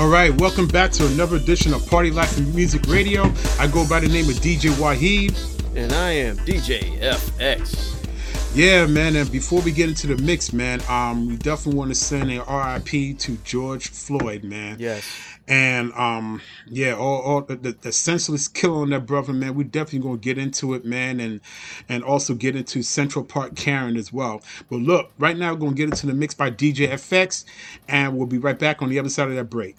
All right, welcome back to another edition of Party Life and Music Radio. I go by the name of DJ Wahid. And I am DJ FX. Yeah, man. And before we get into the mix, man, um, we definitely want to send a RIP to George Floyd, man. Yes. And um, yeah, all, all the, the senseless killing on that brother, man. We definitely gonna get into it, man, and and also get into Central Park Karen as well. But look, right now we're gonna get into the mix by DJ FX, and we'll be right back on the other side of that break.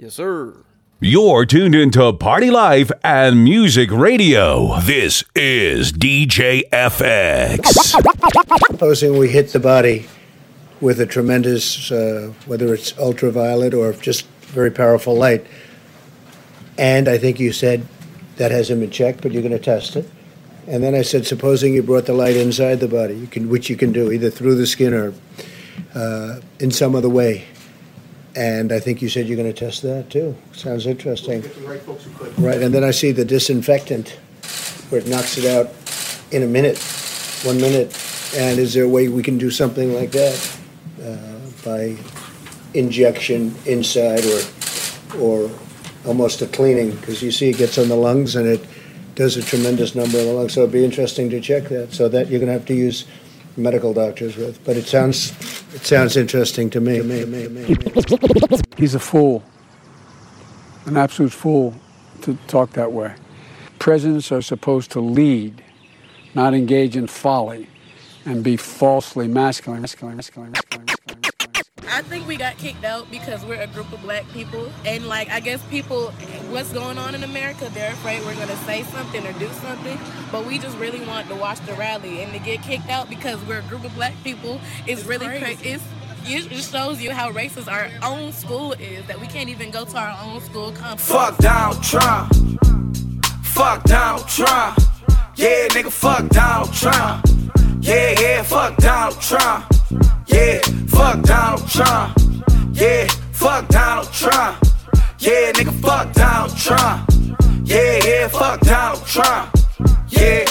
Yes, sir. You're tuned into Party Life and Music Radio. This is DJ FX. Supposing we hit the body with a tremendous, uh, whether it's ultraviolet or just very powerful light, and I think you said that hasn't been checked, but you're going to test it. And then I said, supposing you brought the light inside the body, you can, which you can do either through the skin or uh, in some other way. And I think you said you're going to test that too. Sounds interesting. right, folks who could. Right, and then I see the disinfectant where it knocks it out in a minute, one minute. And is there a way we can do something like that uh, by injection inside or or almost a cleaning? Because you see, it gets on the lungs and it does a tremendous number of the lungs. So it'd be interesting to check that. So that you're going to have to use medical doctors with. But it sounds it sounds interesting to me. He's a fool, an absolute fool to talk that way. Presidents are supposed to lead, not engage in folly and be falsely masculine. masculine, masculine, masculine. I think we got kicked out because we're a group of black people. And, like, I guess people, what's going on in America, they're afraid we're going to say something or do something. But we just really want to watch the rally. And to get kicked out because we're a group of black people is really crazy. It's, it just shows you how racist our own school is that we can't even go to our own school conference. Fuck Donald Trump. Fuck Donald Trump. Yeah, nigga, fuck Donald Trump. Yeah, yeah, fuck Donald Trump. Yeah, fuck Donald Trump. Yeah, fuck Donald Trump. Yeah, nigga, fuck Donald Trump. Yeah, yeah, fuck Donald Trump. Yeah.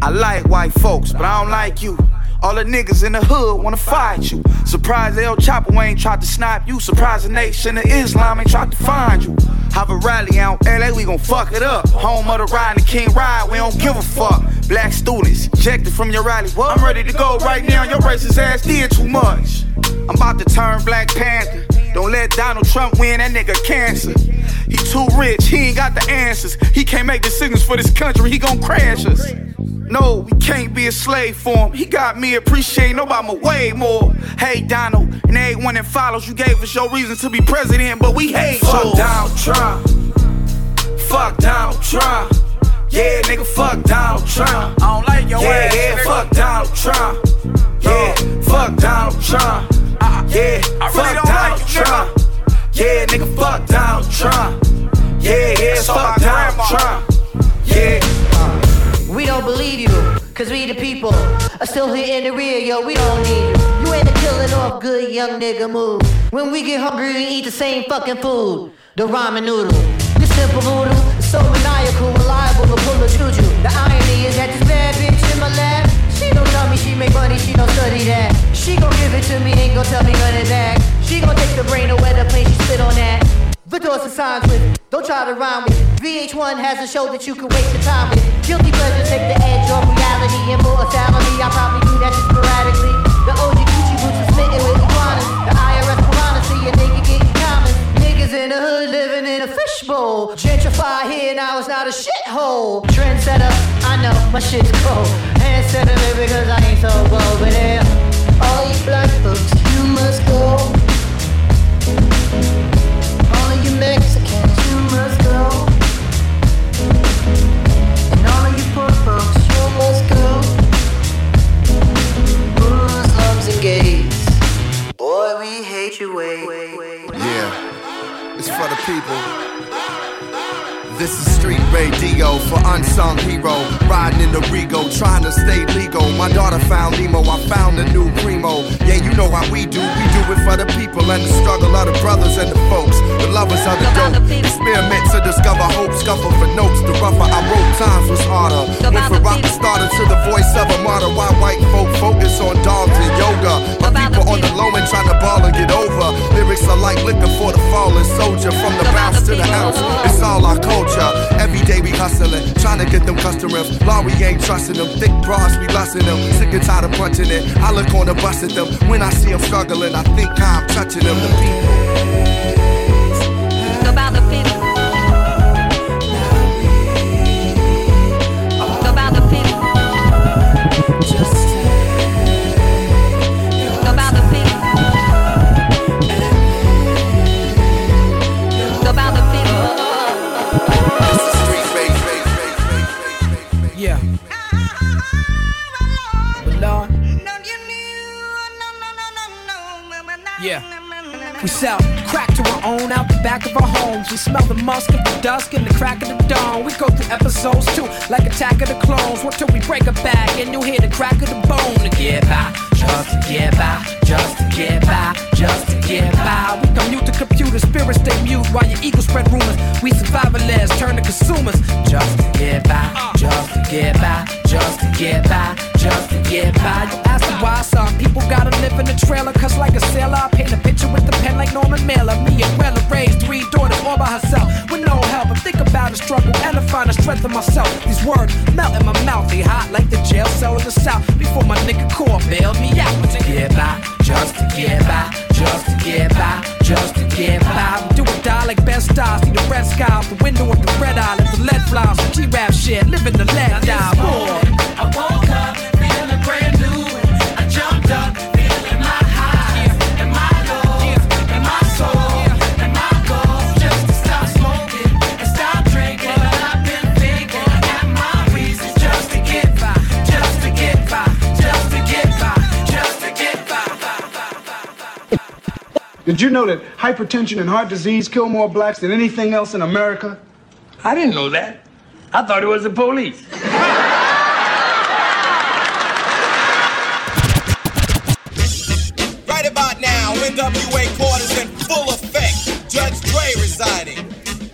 I like white folks, but I don't like you. All the niggas in the hood wanna fight you. Surprise El Chapo ain't tried to snipe you. Surprise the nation of Islam ain't tried to find you. Have a rally out LA, we gon' fuck it up. Home of the ride and King Ride, we don't give a fuck. Black students ejected from your rally. What? I'm ready to go right now. Your racist ass did too much. I'm about to turn Black Panther. Don't let Donald Trump win, that nigga cancer. He too rich, he ain't got the answers. He can't make decisions for this country, he gon' crash us. No, we can't be a slave for him. He got me appreciating Obama way more. Hey, Donald, and everyone that follows, you gave us your reason to be president, but we hate Fuck yours. Donald Trump. Fuck Donald Trump. Yeah, nigga, fuck Donald Trump. I don't like your yeah, ass. Yeah, nigga. fuck Donald Trump. Yeah, fuck Donald Trump. Uh, yeah, I really fuck Donald like you, Trump. Yeah, nigga, fuck Donald Trump. Yeah, yeah, fuck Donald Trump. Yeah. We don't believe you, cause we the people are still here in the rear, yo, we don't need you. You ain't a killing off good young nigga move. When we get hungry, we eat the same fucking food. The ramen noodle. Simple is so maniacal, reliable to pull the juju. The irony is that this bad bitch in my lap, she don't tell me she make money, she don't study that. She gon' give it to me, ain't gon' tell me none of that. She gon' take the brain away the plane she spit on that. The doors are signs with, don't try to rhyme with. VH1 has a show that you can waste your time with. Guilty pleasures take the edge off reality and mortality. I my shit's cold. Hand setter because I ain't so bold, but yeah. All you black folks, you must go. All of you Mexicans, you must go. And all of you poor folks, you must go. Muslims and gays, boy, we hate your way. Yeah, it's for the people radio for unsung hero. Riding in the Rego, trying to stay legal. My daughter found Nemo, I found a new primo. Yeah, you know how we do. We do it for the people and the struggle of the brothers and the folks. The lovers of the dope. Experiment to discover hope, scuffle for notes. The rougher I wrote, times was harder. Went from rock starter to the voice of a martyr. Why white folk focus on dogs and yoga? My people on the low and trying to ball and get over. Lyrics are like liquor for the fallen soldier. From the bounce to the house, it's all our culture hustling, trying to get them customers. Law, we ain't trusting them. Thick bras, we lusting them. Sick and tired of punching it. I look on the bus at them. When I see them struggling, I think I'm touching them. The About the people. About the people. About We sell crack to our own out the back of our homes. We smell the musk of the dusk and the crack of the dawn. We go through episodes too, like Attack of the Clones. What till we break a back and you hear the crack of the bone to get while your ego spread rumors. We survivalists turn to consumers, just to get by, just to get by, just to get by, just to get by. You ask me why some people gotta live in a trailer, cause like a sailor, I paint a picture with the pen like Norman Mailer. Me and Wella raised three daughters all by herself with no help. I think about the struggle and I find the strength in myself. These words melt in my mouth, they hot like the jail cell in the south. Before my nigga core bailed me out just to get by, just to get by, just to get by, just to get by. Die like best stars. See the red sky out the window of the red eye, let the lead fly. Some G-rap shit, living the lead die. Boy. I woke Did you know that hypertension and heart disease kill more blacks than anything else in America? I didn't know that. I thought it was the police. Right about now, NWA quarters in full effect. Judge Dre residing.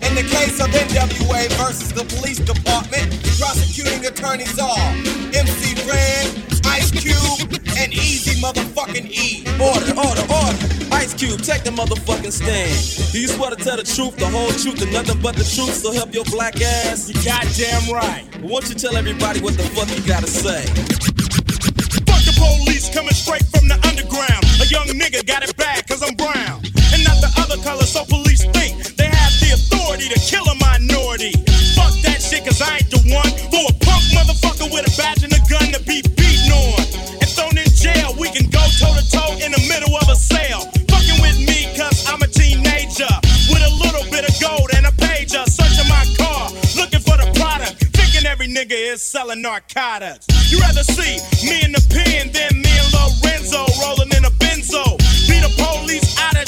In the case of NWA versus the police department, prosecuting attorneys are MC Ren, Ice Cube, and Easy motherfucking E. Order, order, order. Ice Cube, take the motherfucking stand. Do you swear to tell the truth, the whole truth, and nothing but the truth? So help your black ass. You goddamn right. Won't you tell everybody what the fuck you gotta say? Fuck the police coming straight from the underground. A young nigga got it bad cause I'm brown. And not the other color, so police think they have the authority to kill a minority. Fuck that shit cause I ain't the one for a punk motherfucker with a badge and a gun to be beaten on. And thrown in jail, we can go toe to toe in the middle of a sale. Selling narcotics. You rather see me in the pen than me and Lorenzo rolling in a benzo. Be the police out of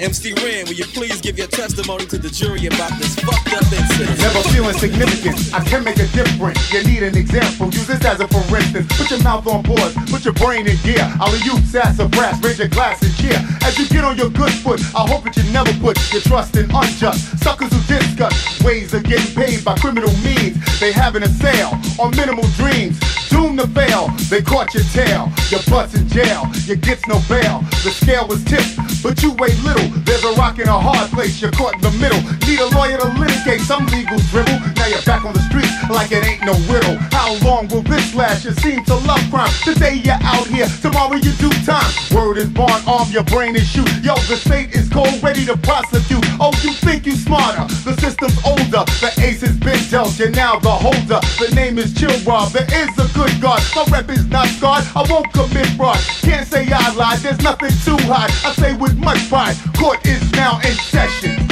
MC Ren, will you please give your testimony to the jury about this fucked up incident? Never feeling significant. I can make a difference. You need an example. Use this as a for instance. Put your mouth on board. Put your brain in gear. I'll you sass or brass. Raise your glass and cheer. As you get on your good foot, I hope that you never put your trust in unjust suckers who discuss ways of getting paid by criminal means. They having a sale on minimal dreams. Doomed to fail. They caught your tail. Your butt's in jail. You gets no bail. The scale was tipped, but you weigh little. There's a rock in a hard place. you're caught in the middle. Need a lawyer to litigate some legal dribble. Now you're back on the streets like it ain't no riddle. How long will this last? You seem to love crime. Today you're out here, tomorrow you do time. Word is born, arm your brain and shoot. Yo, the state is cold, ready to prosecute. Oh, you think you smarter? The system's older. The ace has been dealt, you're now the holder. The name is Chill Rob. There is a good God. My rep is not scarred. I won't commit fraud. Can't say I lied. There's nothing too hot. I say with much pride. Court is now in session.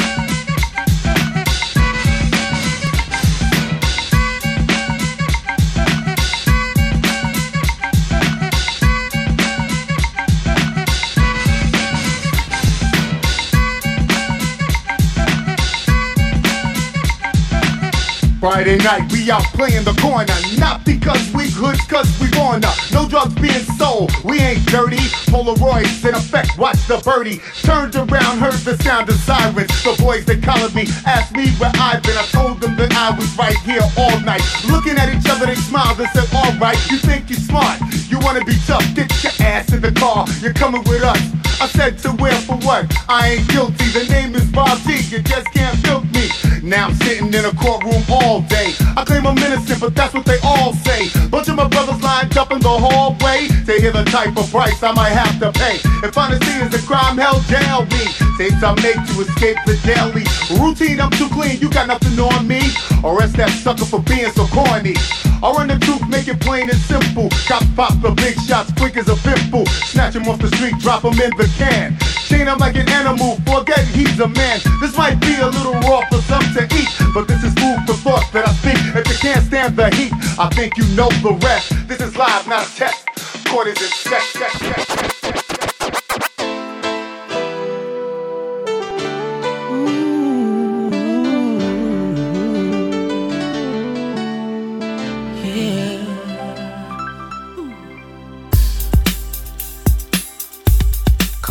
Friday night, we out playing the corner. Not because we hoods, cause we wanna. No drugs being sold, we ain't dirty. Polaroids in effect, watch the birdie. Turned around, heard the sound of sirens. The boys that collared me asked me where I've been. I told them that I was right here all night. Looking at each other, they smiled and said, Alright, you think you're smart. You wanna be tough, get your ass in the car. You're coming with us. I said to where for what? I ain't guilty. The name is Bob. You just can't milk me. Now I'm sitting in a courtroom all day. I claim I'm innocent, but that's what they all say. Bunch of my brothers lined up in the hallway to hear the type of price I might have to pay. If honesty is a crime, hell jail me. Tapes I make to escape the daily routine. I'm too clean, you got nothing on me. Arrest that sucker for being so corny. I run the truth, make it plain and simple. Cops pop the big shots quick as a pimple. Snatch him off the street, drop him in the can. Chain him like an animal, forget he's a man. This might be a little raw for some to eat, but this is food for thought that I think. If you can't stand the heat, I think you know the rest. This is live, not a test. Court is in set.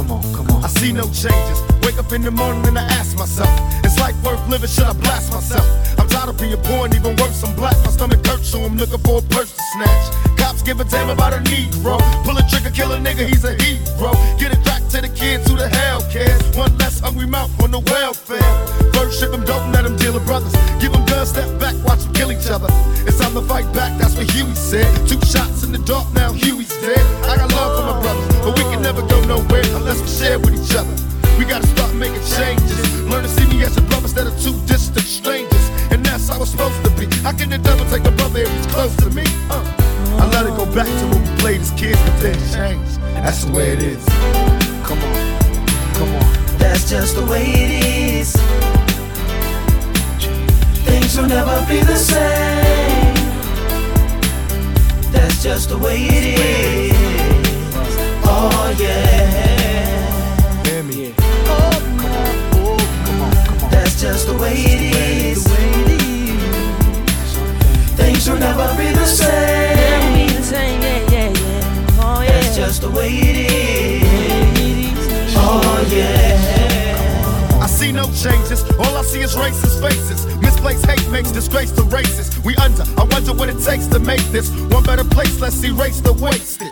Come on, come on. I see no changes. Wake up in the morning and I ask myself, is life worth living? Should I blast myself? I'm tired of being poor and even worse, I'm black. My stomach hurts, so I'm looking for a purse to snatch. Cops give a damn about a Negro. Pull a trigger, kill a nigga, he's a hero. Get it back to the kids who the hell cares. One less hungry mouth on the welfare. First ship them, don't let them deal with brothers. Give guns, step back, watch them kill each other. It's time to fight back, that's what Huey said. Two shots in the dark, now Huey's dead. I got love for my brothers, but we never go nowhere unless we share with each other. We gotta start making changes. Learn to see me as a brother instead of two distant strangers. And that's how it's supposed to be. How can the devil take a brother if he's close to me? Uh, I let it go back to when we played as kids, but then changed. That's the way it is. Come on, come on. That's just the way it is. Things will never be the same. That's just the way it is. Oh yeah. Hear me. Oh come on Come on. That's just the way it is. Things will never be the same. That's just the way it is. Oh yeah. I see no changes. All I see is racist faces. Misplaced hate makes disgrace to races. We under. I wonder what it takes to make this one better place. Let's erase the wasted.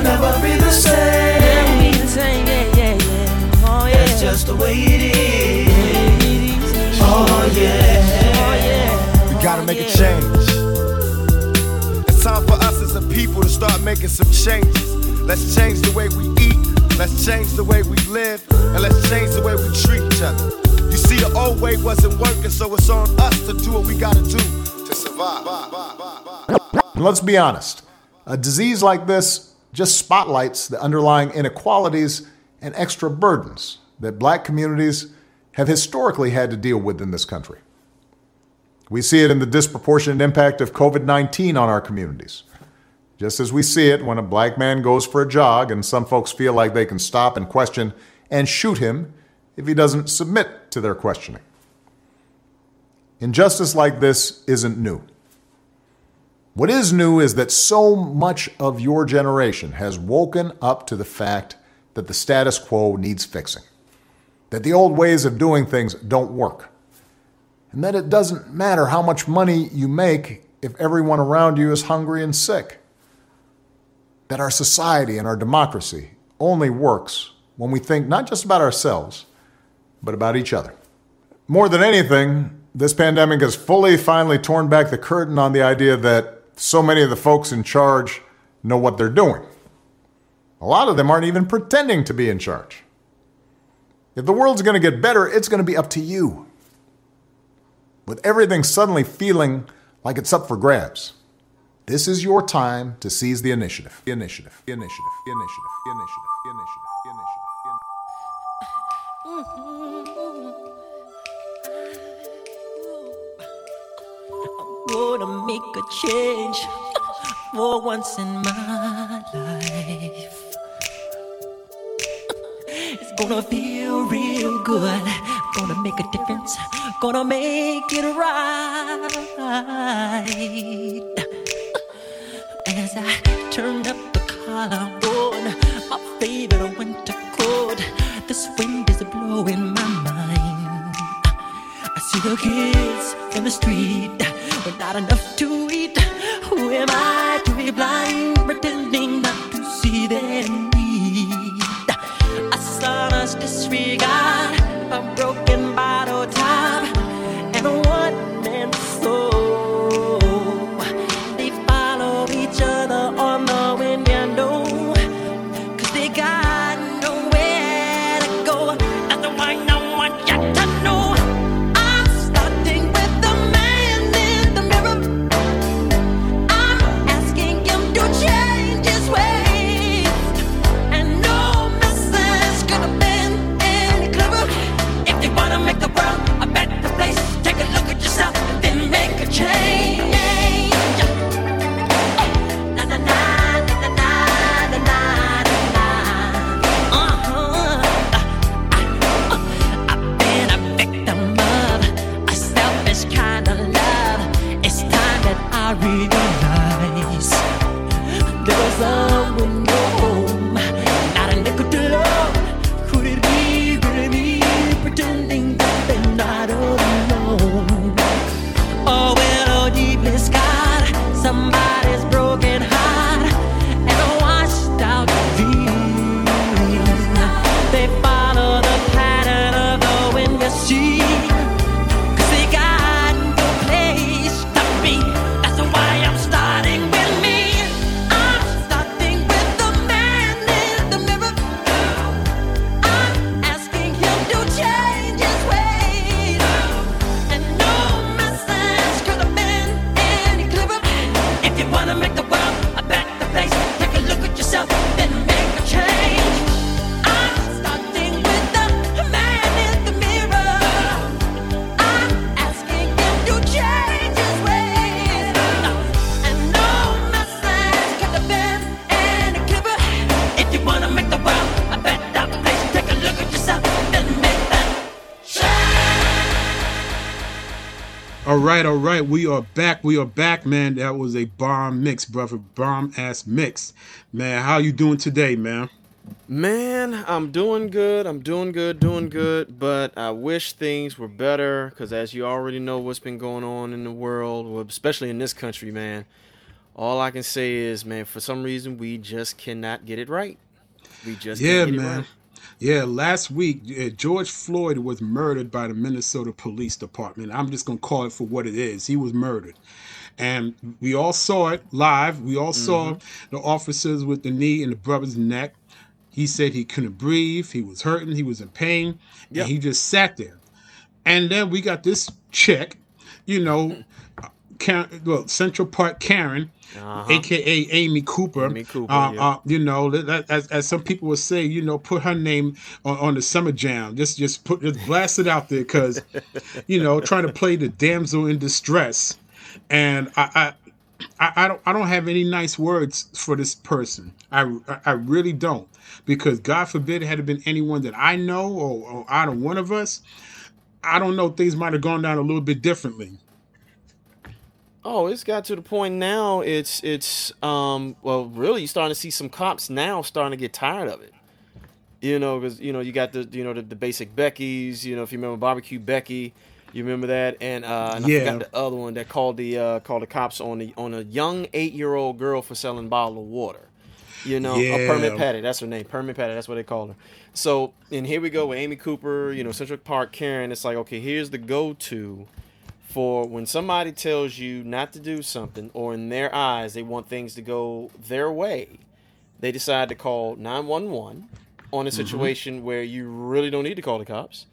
Will never be the same. That's just the way it is. Oh, oh yeah. We gotta make a change. It's time for us as a people to start making some changes. Let's change the way we eat, Let's change the way we live and let's change the way we treat each other. You see, the old way wasn't working, so it's on us to do what we gotta do to survive. Let's be honest a disease like this just spotlights the underlying inequalities and extra burdens that black communities have historically had to deal with in this country. We see it in the disproportionate impact of COVID 19 on our communities. Just as we see it when a black man goes for a jog and some folks feel like they can stop and question and shoot him if he doesn't submit to their questioning. Injustice like this isn't new. What is new is that so much of your generation has woken up to the fact that the status quo needs fixing, that the old ways of doing things don't work, and that it doesn't matter how much money you make if everyone around you is hungry and sick, that our society and our democracy only works when we think not just about ourselves, but about each other. More than anything, this pandemic has fully finally torn back the curtain on the idea that so many of the folks in charge know what they're doing. A lot of them aren't even pretending to be in charge. If the world's going to get better, it's going to be up to you. With everything suddenly feeling like it's up for grabs, this is your time to seize the initiative. Initiative. Initiative. Initiative. Initiative. The initiative. The gonna make a change for once in my life. It's gonna feel real good. Gonna make a difference. Gonna make it right. As I turn up the collar on my favorite winter coat, this wind is blowing my mind. I see the kids in the street with not enough to eat. Who am I to be blind, right, all right. We are back. We are back, man. That was a bomb mix, brother. Bomb ass mix. Man, how you doing today, man? Man, I'm doing good. I'm doing good, doing good. But I wish things were better because, as you already know, what's been going on in the world, especially in this country, man. All I can say is, man, for some reason, we just cannot get it right. We just yeah, man. right. Yeah, last week uh, George Floyd was murdered by the Minnesota Police Department. I'm just gonna call it for what it is. He was murdered, and we all saw it live. We all saw Mhm. the officers with the knee in the brother's neck. He said he couldn't breathe. He was hurting. He was in pain. Yeah. And he just sat there. And then we got this chick, you know, Karen, well, Central Park Karen, Uh-huh. aka Amy Cooper. Amy Cooper, uh, yeah. uh, you know, as, as some people would say, you know, put her name on, on the summer jam. Just just put just blast it out there because, you know, trying to play the damsel in distress. And I, I I, I don't I don't have any nice words for this person. I, I- I really don't because God forbid it had it been anyone that I know or, or out of one of us, I don't know things might have gone down a little bit differently. Oh, it's got to the point now. It's it's um well, really, you're starting to see some cops now starting to get tired of it. You know, because you know you got the you know the, the basic Becky's. You know, if you remember barbecue Becky, you remember that, and uh, and I Yeah. forgot the other one that called the uh, called the cops on the on a young eight year old girl for selling bottle of water. You know, Yeah. a permit Patty. That's her name, permit Patty. That's what they call her. So, and here we go with Amy Cooper. You know, Central Park Karen. It's like, okay, here's the go to for when somebody tells you not to do something, or in their eyes they want things to go their way, they decide to call 911 on a Mhm. situation where you really don't need to call the cops.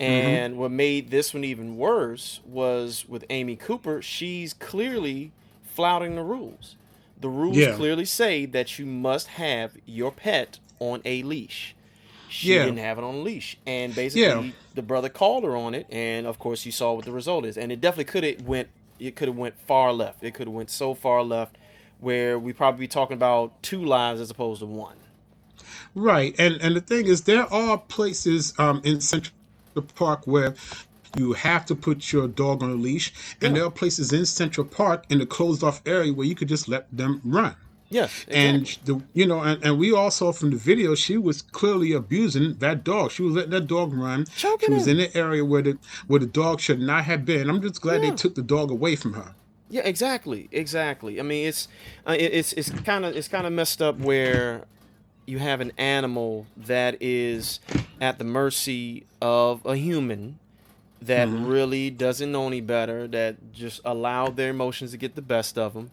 And what made this one even worse was with Amy Cooper, she's clearly flouting the rules. The rules Yeah. clearly say that you must have your pet on a leash. She Yeah. didn't have it on a leash, and basically Yeah. the brother called her on it, and of course you saw what the result is. And it definitely could have went. It could have went far left. It could have went so far left where we probably be talking about two lives as opposed to one. Right, and and the thing is, there are places um, in Central Park where you have to put your dog on a leash, and there are places in Central Park in the closed off area where you could just let them run. Yes, And the you know, and, and we all saw from the video she was clearly abusing that dog. She was letting that dog run. Choking she was in the area where the where the dog should not have been. I'm just glad they took the dog away from her. Yeah, exactly, exactly. I mean, it's uh, it's it's kind of it's kind of messed up where you have an animal that is at the mercy of a human that Mhm. really doesn't know any better, that just allowed their emotions to get the best of them,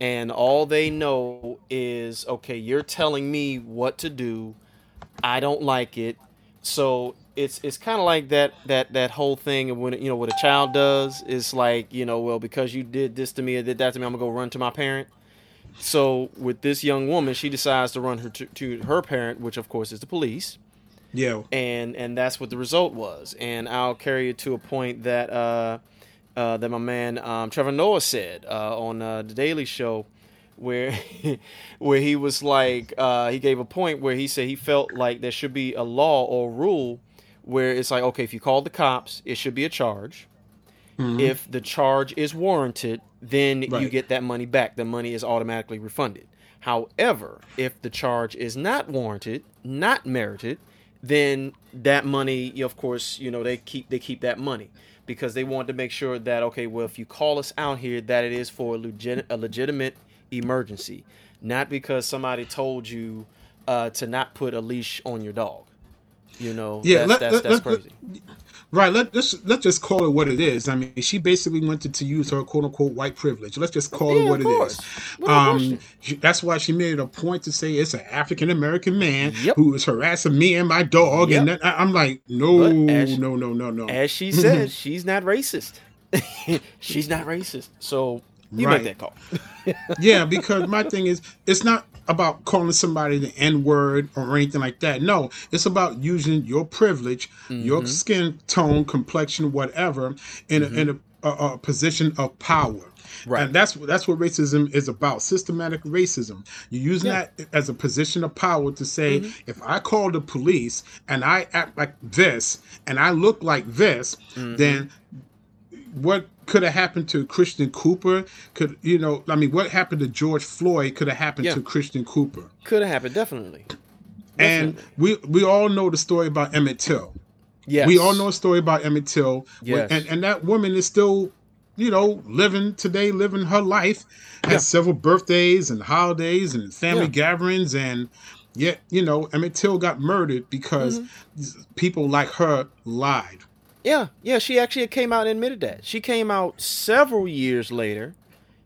and all they know is okay. You're telling me what to do. I don't like it. So it's it's kind of like that that that whole thing of when you know what a child does is like you know well because you did this to me or did that to me I'm gonna go run to my parent. So with this young woman, she decides to run her to, to her parent, which of course is the police, Yeah. and and that's what the result was. And I'll carry it to a point that uh, uh, that my man um, Trevor Noah said uh, on uh, the Daily Show, where where he was like uh, he gave a point where he said he felt like there should be a law or rule where it's like okay if you call the cops it should be a charge. Mhm. If the charge is warranted, then you get that money back. The money is automatically refunded. However, if the charge is not warranted, not merited, then that money, of course, you know they keep they keep that money because they want to make sure that okay, well, if you call us out here, that it is for a, legit, a legitimate emergency, not because somebody told you uh, to not put a leash on your dog. You know, Yeah, that's, let- that's, let- that's let- crazy. Right. Let, let's let's just call it what it is. I mean, she basically wanted to use her quote unquote white privilege. Let's just call Yeah, it what it is. No Um, she- that's why she made it a point to say it's an African American man who is harassing me and my dog, and that, I, I'm like, no, as- no, no, no, no. As she said, she's not racist. she's not racist. So you Right. make that call. yeah, because my thing is, it's not about calling somebody the N word or anything like that. No, it's about using your privilege, your Mhm. skin tone, complexion, whatever, in a, in a, a, a position of power. Right. And that's that's what racism is about. Systematic racism. You're using Yeah. that as a position of power to say, Mhm. if I call the police and I act like this and I look like this, Mhm. then what could have happened to Christian Cooper could you know I mean what happened to George Floyd could have happened Yeah. to Christian Cooper. Could have happened, definitely. And we we all know the story about Emmett Till. Yes. We all know a story about Emmett Till. Yes. And and that woman is still, you know, living today, living her life, has Yeah. several birthdays and holidays and family Yeah. gatherings and yet, you know, Emmett Till got murdered because Mm-hmm. people like her lied. Yeah, yeah, she actually came out and admitted that. She came out several years later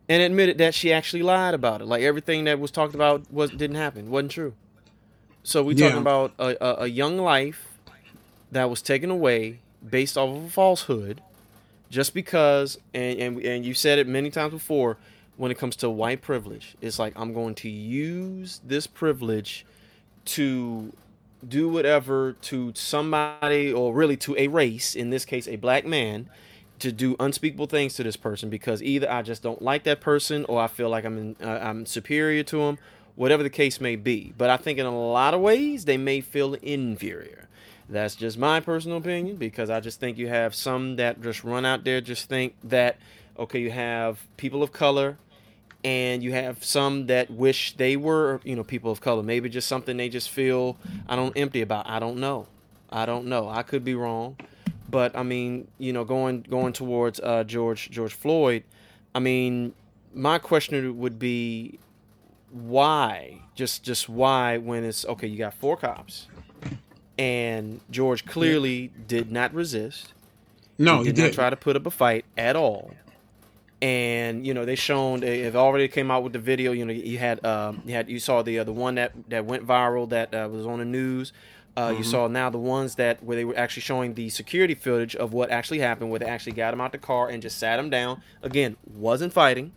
and admitted that she actually lied about it. Like everything that was talked about was didn't happen, wasn't true. So we Yeah. talking about a, a, a young life that was taken away based off of a falsehood, just because. And, and and you said it many times before. When it comes to white privilege, it's like I'm going to use this privilege to do whatever to somebody or really to a race, in this case, a black man, to do unspeakable things to this person because either I just don't like that person or I feel like I'm in, uh, I'm superior to him, whatever the case may be. But I think in a lot of ways they may feel inferior. That's just my personal opinion because I just think you have some that just run out there just think that okay, you have people of color and you have some that wish they were, you know, people of color. Maybe just something they just feel I don't empty about. I don't know. I don't know. I could be wrong. But I mean, you know, going going towards uh, George George Floyd, I mean, my question would be why? Just just why when it's okay, you got four cops and George clearly did not resist. No, he he did not didn't. try to put up a fight at all. And you know they shown they have already came out with the video. You know you had um, you had you saw the uh, the one that that went viral that uh, was on the news. Uh, You Mhm. saw now the ones that where they were actually showing the security footage of what actually happened, where they actually got him out the car and just sat him down. Again, wasn't fighting.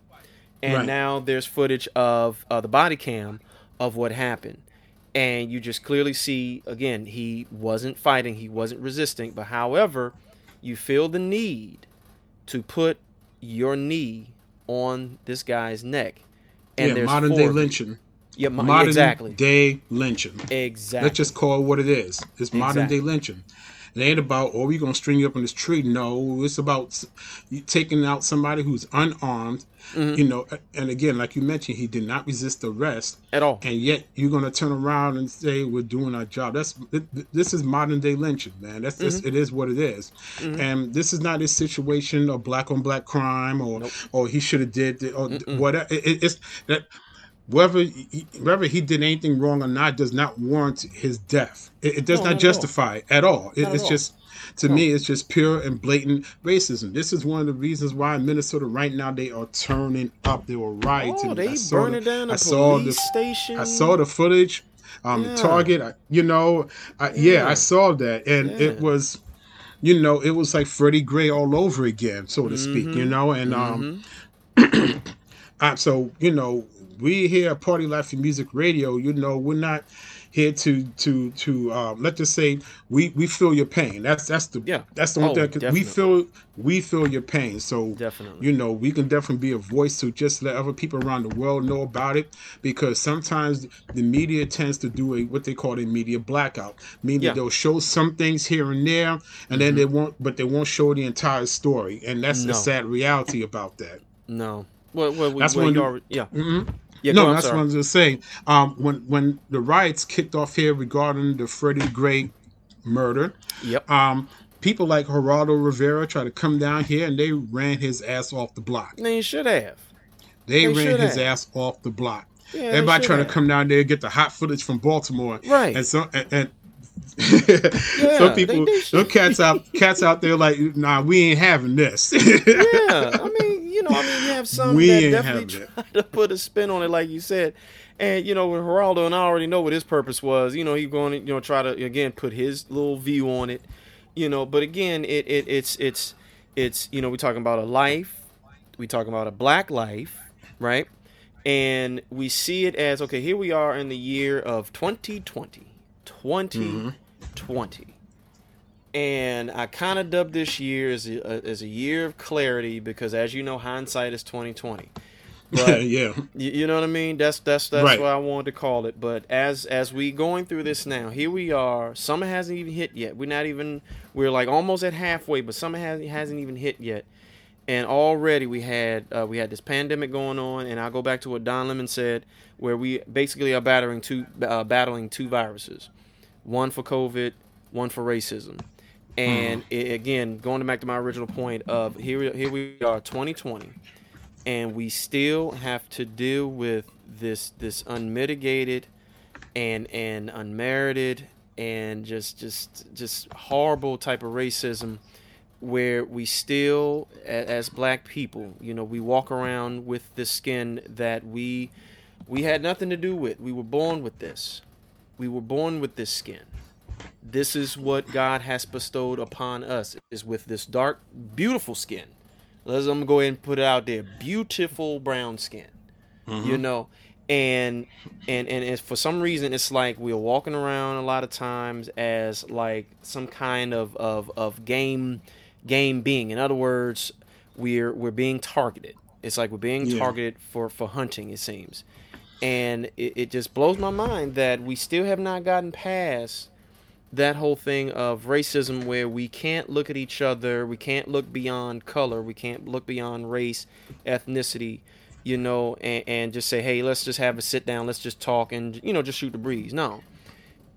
And Right. now there's footage of uh, the body cam of what happened. And you just clearly see, again, he wasn't fighting, he wasn't resisting. But however, you feel the need to put your knee on this guy's neck. And yeah, there's modern day lynching. Yeah, mo- modern exactly. day lynching. Exactly. Let's just call it what it is. It's modern Exactly. day lynching. It ain't about, oh, we gonna string you up on this tree. No, it's about taking out somebody who's unarmed. Mhm. You know, and again, like you mentioned, he did not resist arrest at all. And yet, you're gonna turn around and say we're doing our job. That's th- th- this is modern day lynching, man. That's just, Mhm. it is what it is. Mhm. And this is not a situation of black on black crime or or he should have did or whatever. It- it's that whether he, whether he did anything wrong or not does not warrant his death. It, it does No, not not at justify it at all. It, Not at it's all. just to me, it's just pure and blatant racism. This is one of the reasons why in Minnesota right now they are turning up. They were rioting. Oh, they I saw burning the- down the I saw police the- station. I saw the footage. Um, Yeah. Target. I, you know, I, yeah. Yeah. I saw that, and it was, you know, it was like Freddie Gray all over again, so to speak. You Mhm. know, and um, Mm-hmm. uh, so you know, we here at Party Life and Music Radio. You know, we're not here to to to um, let's just say we we feel your pain. That's that's the Yeah. that's the only Oh, thing we feel we feel your pain. So Definitely. you know, we can definitely be a voice to just let other people around the world know about it because sometimes the media tends to do a what they call a media blackout, meaning Yeah. they'll show some things here and there, and then they won't, but they won't show the entire story, and that's No. the sad reality about that. No. What, what, That's what one. you of the- already, yeah. Mhm. Yeah, no, I'm that's sorry. what I was just saying. Um, when when the riots kicked off here regarding the Freddie Gray murder, yep. Um, people like Geraldo Rivera tried to come down here and they ran his ass off the block. They should have. They, They ran his have. ass off the block. Yeah, Everybody trying have. to come down there and get the hot footage from Baltimore, Right. And so and, and Yeah, some people, some cats out, cats out there like, nah, we ain't having this. yeah, I mean, you know, I mean, have some We that definitely try to put a spin on it, like you said. And you know, with Geraldo, and I already know what his purpose was. You know, he going to you know try to again put his little view on it. You know, but again, it, it it's it's it's you know we talking about a life, we talking about a black life, right? And we see it as okay. Here we are in the year of 2020, 2020 and I kind of dubbed this year as a, as a year of clarity because, as you know, hindsight is twenty twenty. But Yeah. you, you know what I mean. That's that's that's Right. what I wanted to call it. But as as we going through this now, here we are. Summer hasn't even hit yet. We're not even. We're like almost at halfway, but summer hasn't hasn't even hit yet. And already we had uh, we had this pandemic going on, and I'll go back to what Don Lemon said, where we basically are battling two uh, battling two viruses, one for COVID, one for racism. And hmm. i again, going back to my original point of here, here we are, 2020, and we still have to deal with this this unmitigated and and unmerited and just just just horrible type of racism where we still as black people you know we walk around with this skin that we we had nothing to do with. We were born with this. We were born with this skin. This is what God has bestowed upon us is with this dark, beautiful skin. Let's I'm gonna go ahead and put it out there. Beautiful brown skin. You Mhm. know, and and and for some reason it's like we're walking around a lot of times as like some kind of of of game game being. In other words, we're we're being targeted. It's like we're being Yeah. targeted for for hunting. It seems, and it, it just blows my mind that we still have not gotten past that whole thing of racism where we can't look at each other, we can't look beyond color, we can't look beyond race, ethnicity, you know, and, and just say, hey, let's just have a sit down, let's just talk and, you know, just shoot the breeze. No.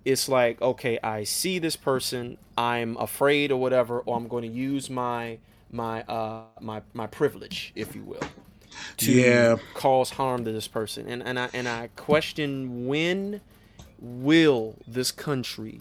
It's like, okay, I see this person, I'm afraid or whatever, or I'm going to use my my uh my my privilege, if you will, to Yeah. cause harm to this person. And and I and I question when will this country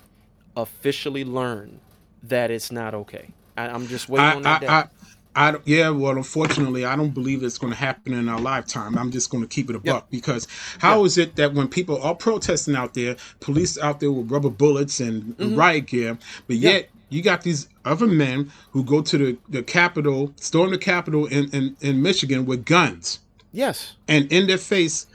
officially learn that it's not okay? I, I'm just waiting I, on that. I, I, yeah, well, unfortunately, I don't believe it's going to happen in our lifetime. I'm just going to keep it a buck because how is it that when people are protesting out there, police out there with rubber bullets and Mhm. riot gear, but Yeah. yet you got these other men who go to the, the Capitol, storm the Capitol in, in, in Michigan with guns yes. and in their face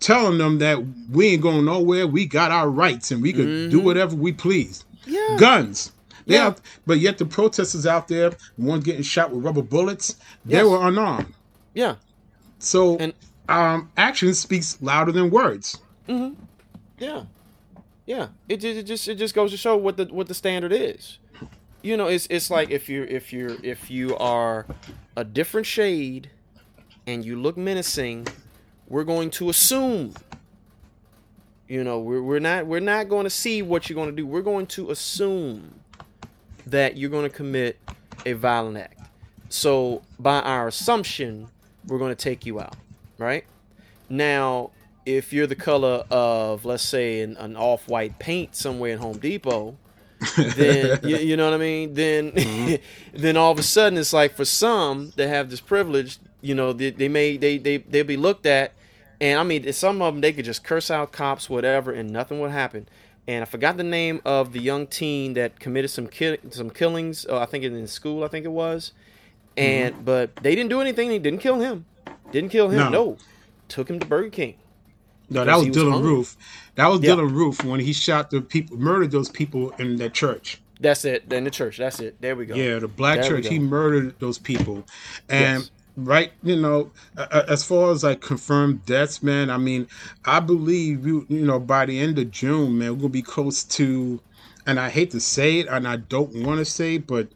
telling them that we ain't going nowhere, we got our rights and we could do Mhm. whatever we please. Yeah. Guns. They Yeah. but yet the protesters out there, one getting shot with rubber bullets, they Yes. were unarmed. Yeah. So and, um, action speaks louder than words. Mm-hmm. Yeah, yeah. It, ju- it just it just goes to show what the what the standard is. You know, it's it's like if you're if you're if you are a different shade and you look menacing, we're going to assume. You know, we're we're not we're not going to see what you're going to do. We're going to assume that you're going to commit a violent act. So by our assumption, we're going to take you out, right? Now, if you're the color of, let's say, an, an off-white paint somewhere in Home Depot, then you, you know what I mean. Then, mm-hmm. then all of a sudden, it's like for some that have this privilege, you know, they, they may they they they'll be looked at, and I mean, some of them they could just curse out cops, whatever, and nothing would happen. And I forgot the name of the young teen that committed some kill some killings. Uh, I think in school, I think it was. And but they didn't do anything. They didn't kill him. Didn't kill him. No. No, took him to Burger King. No, that Because was Dylann hungry. Roof. That was Yeah. Dylann Roof when he shot the people, murdered those people in that church. That's it. In the church. That's it. There we go. Yeah, the black There church. He murdered those people, and Yes. Right, you know, uh, as far as like confirmed deaths, man. I mean, I believe you, you know, by the end of June, man, we'll be close to, and I hate to say it, and I don't want to say, it, but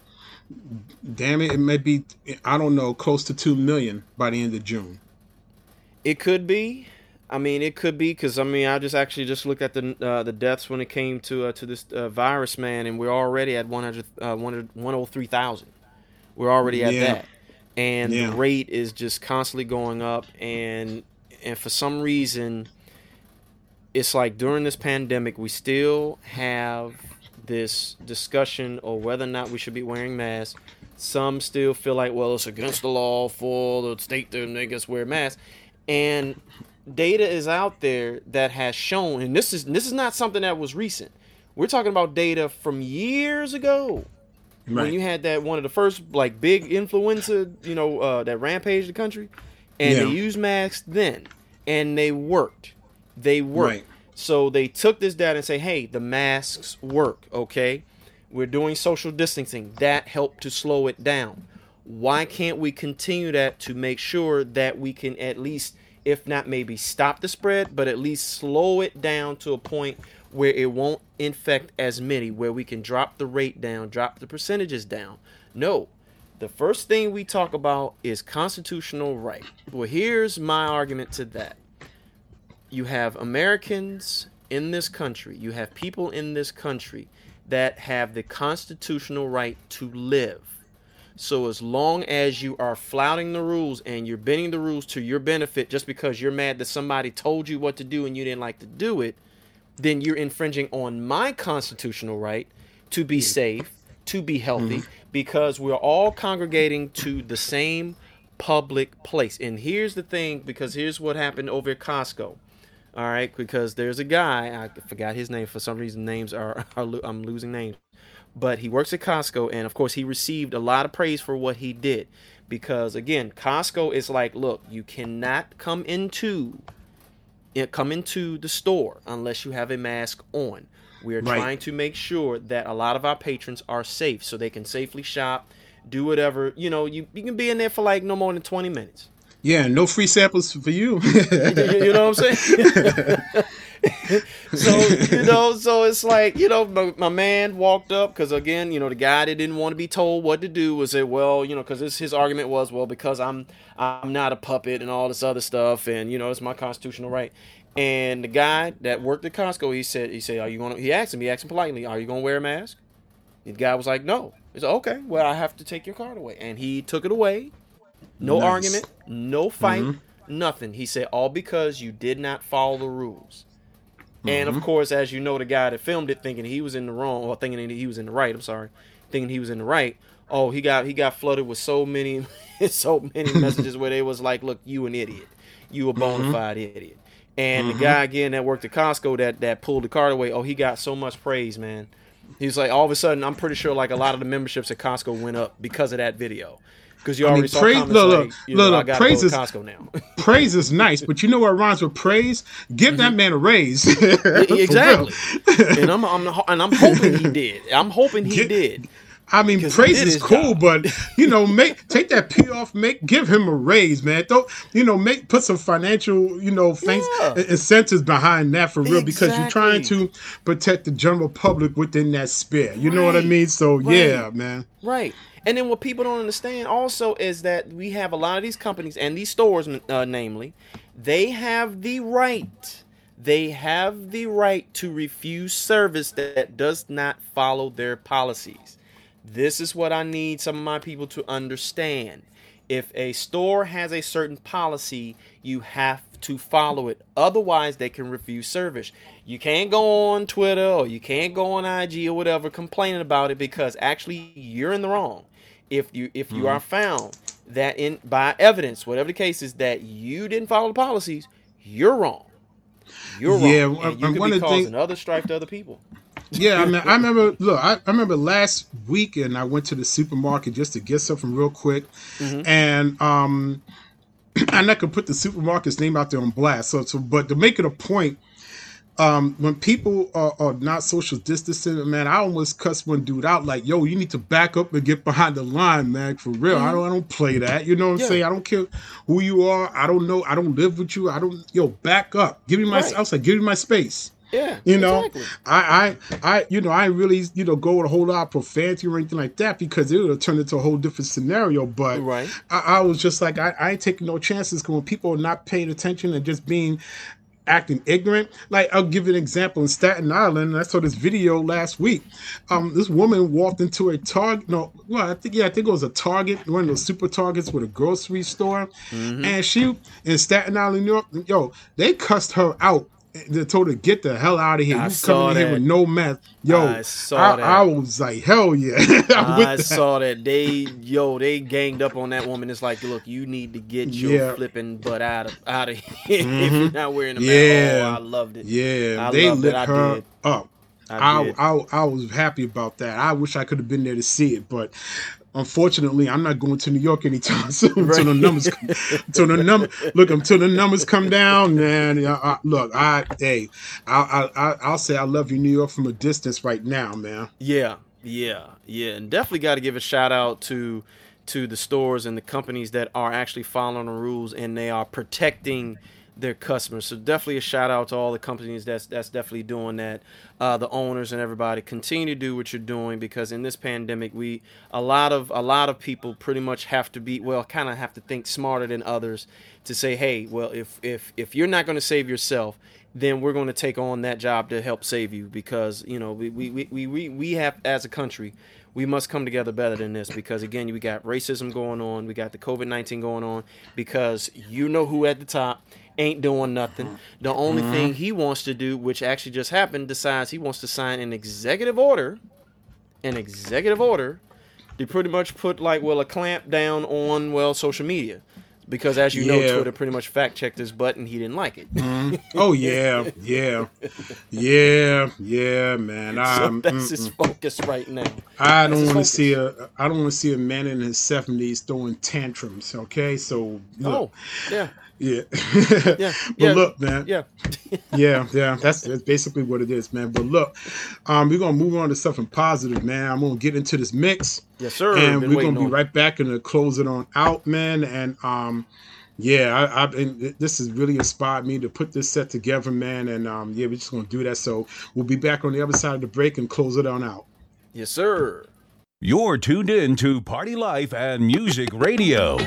damn it, it may be, I don't know, close to two million by the end of June. It could be. I mean, it could be because I mean, I just actually just looked at the uh, the deaths when it came to uh, to this uh, virus, man, and we're already at 100, uh, 100 103,000. We're already at Yeah. that, and Yeah. the rate is just constantly going up, and and for some reason, it's like during this pandemic, we still have this discussion of whether or not we should be wearing masks. Some still feel like, well, it's against the law for the state to make us wear masks, and data is out there that has shown, and this is this is not something that was recent. We're talking about data from years ago when you had that one of the first like big influenza, you know, uh, that rampaged the country, and Yeah. they used masks then, and they worked. They worked. Right. So they took this data and say, hey, the masks work. Okay, we're doing social distancing. That helped to slow it down. Why can't we continue that to make sure that we can at least, if not maybe stop the spread, but at least slow it down to a point where it won't infect as many, where we can drop the rate down, drop the percentages down? No. The first thing we talk about is constitutional right. Well, here's my argument to that. You have Americans in this country, you have people in this country that have the constitutional right to live. So as long as you are flouting the rules and you're bending the rules to your benefit just because you're mad that somebody told you what to do and you didn't like to do it, then you're infringing on my constitutional right to be mm-hmm. safe, to be healthy, mm-hmm. because we're all congregating to the same public place. And here's the thing, because here's what happened over at Costco. All right, because there's a guy I forgot his name for some reason. Names are, are I'm losing names, but he works at Costco, and of course he received a lot of praise for what he did. Because again, Costco is like, look, you cannot come into come into the store unless you have a mask on. We are Right. trying to make sure that a lot of our patrons are safe, so they can safely shop, do whatever. You know, you you can be in there for like no more than twenty minutes. Yeah, no free samples for you. you, you know what I'm saying? so you know, so it's like you know, my, my man walked up because again, you know, the guy that didn't want to be told what to do was say, well, you know, because his, his argument was, well, because I'm I'm not a puppet and all this other stuff, and you know, it's my constitutional right. And the guy that worked at Costco, he said, he said, are you going to? He asked him, he asked him politely, are you going to wear a mask? The guy was like, no. He said, okay, well, I have to take your card away, and he took it away. No Nice. argument, no fight, Mhm. nothing. He said, all because you did not follow the rules. And of Mhm. course, as you know, the guy that filmed it thinking he was in the wrong, or thinking he was in the right. I'm sorry, thinking he was in the right. Oh, he got he got flooded with so many, so many messages where they was like, "Look, you an idiot, you a bona Mhm. fide idiot." And Mhm. the guy again that worked at Costco that that pulled the card away. Oh, he got so much praise, man. He's like, all of a sudden, I'm pretty sure like a lot of the memberships at Costco went up because of that video. Because you I mean, already saw praise- comments look, like, look, you know, look, I look, praise is- Costco now. praise is nice, but you know what rhymes with praise? Give that mm-hmm. man a raise. Exactly. and I'm, I'm and I'm hoping he did. I'm hoping he did. I mean, praise is cool, but you know, make take that P off, make give him a raise, man. Don't you know, make put some financial, you know, things incentives behind that for real because you're trying to protect the general public within that sphere. You know what I mean? So Right. yeah, man. Right. And then what people don't understand also is that we have a lot of these companies and these stores, uh, namely, they have the right. They have the right to refuse service that does not follow their policies. This is what I need some of my people to understand. If a store has a certain policy, you have to follow it. Otherwise, they can refuse service. You can't go on Twitter or you can't go on IG or whatever complaining about it because actually you're in the wrong. If you if you Mhm. are found that in by evidence, whatever the case is, that you didn't follow the policies, you're wrong. You're Yeah, wrong. one- And you could one be of the thing- causing other strife to other people. Yeah, I mean, I remember. Look, I, I remember last weekend I went to the supermarket just to get something real quick, Mhm. and um, I'm not gonna put the supermarket's name out there on blast. So, so but to make it a point, um, when people are, are not social distancing, man, I almost cuss one dude out like, "Yo, you need to back up and get behind the line, man, for real. I Mhm. don't, I don't play that. You know what I'm saying? I don't care who you are. I don't know. I don't live with you. I don't. Yo, back up. Give me my. Right. I was like, give me my space. Yeah, You know, exactly. I, I, I, you know, I really, you know, go with a whole lot of profanity or anything like that because it would have turned into a whole different scenario. But Right. I, I was just like, I, I ain't taking no chances because when people are not paying attention and just being acting ignorant, like I'll give you an example in Staten Island. And I saw this video last week. Um, this woman walked into a Target. No, well, I think yeah, I think it was a Target, one of those super Targets with a grocery store, Mm-hmm. and she in Staten Island, New York. Yo, they cussed her out. They told her get the hell out of here. I you saw coming here with no mask. Yo, I saw I, that. I was like, hell yeah. I that. saw that they yo they ganged up on that woman. It's like, look, you need to get your Yeah. flipping butt out of out of here if Mhm. you're not wearing a mask. Yeah, Oh, I loved it. Yeah, I they loved lit it. I her did. up. I I. I, I was happy about that. I wish I could have been there to see it, but unfortunately, I'm not going to New York anytime soon until the numbers, come, until the number look until the numbers come down. Man, yeah, I, look, I hey, I, I I I'll say I love you, New York, from a distance right now, man. Yeah, yeah, yeah, and definitely got to give a shout out to to the stores and the companies that are actually following the rules and they are protecting their customers. So definitely a shout out to all the companies that's that's definitely doing that. Uh, the owners and everybody continue to do what you're doing because in this pandemic, we a lot of a lot of people pretty much have to be well, kind of have to think smarter than others to say, hey, well, if if if you're not going to save yourself, then we're going to take on that job to help save you because you know we we, we, we, we we have as a country we must come together better than this because again we got racism going on we got the covid-19 going on because you know who at the top ain't doing nothing the only Mhm. thing he wants to do which actually just happened decides he wants to sign an executive order an executive order to pretty much put like well a clamp down on well social media Because as you know, Twitter pretty much fact checked his butt and he didn't like it. Mhm. Oh yeah, yeah, yeah, yeah, man. so I'm, that's his mm-mm. focus right now. I That's don't want to see a. I don't want to see a man in his seventies throwing tantrums. Okay, so look, Oh, yeah. Yeah, Yeah, but yeah, look, man. yeah. yeah, yeah. That's, that's basically what it is, man. But look, um, we're gonna move on to something positive, man. I'm gonna get into this mix. Yes, sir. And we're gonna be on right back and close it on out, man. And um, yeah, I, I've been. This has really inspired me to put this set together, man. And um, yeah, we're just gonna do that. So we'll be back on the other side of the break and close it on out. Yes, sir. You're tuned in to Party Life and Music Radio.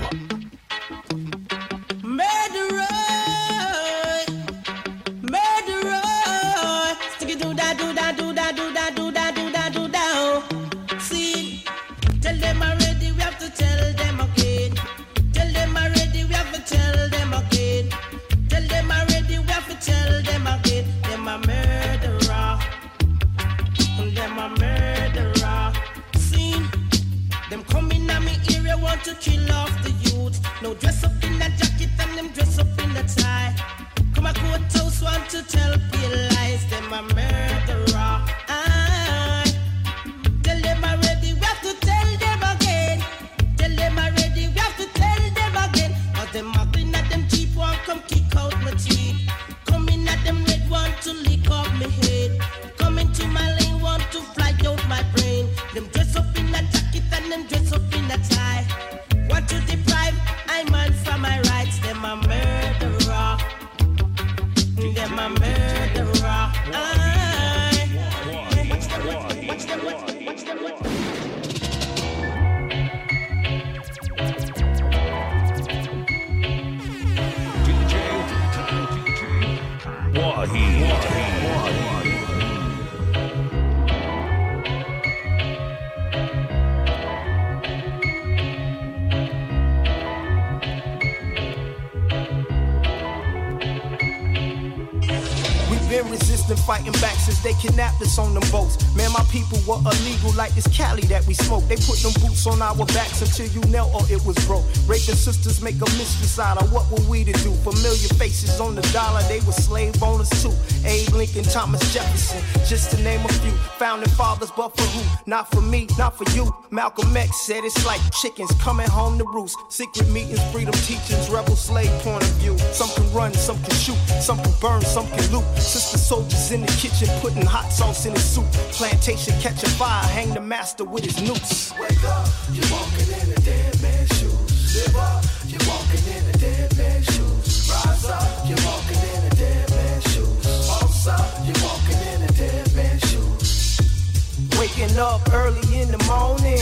Of what were we to do? Familiar faces on the dollar, they were slave owners too. Abe Lincoln, Thomas Jefferson, just to name a few. Founding fathers, but for who? Not for me, not for you. Malcolm X said it's like chickens coming home to roost. Secret meetings, freedom teachings, rebel slave point of view. Some can run, some can shoot, some can burn, some can loot. Sister soldiers in the kitchen putting hot sauce in his soup. Plantation catch a fire, hang the master with his noose. Wake up, you're walking in a dead man's shoes. Live up, Waking up early in the morning.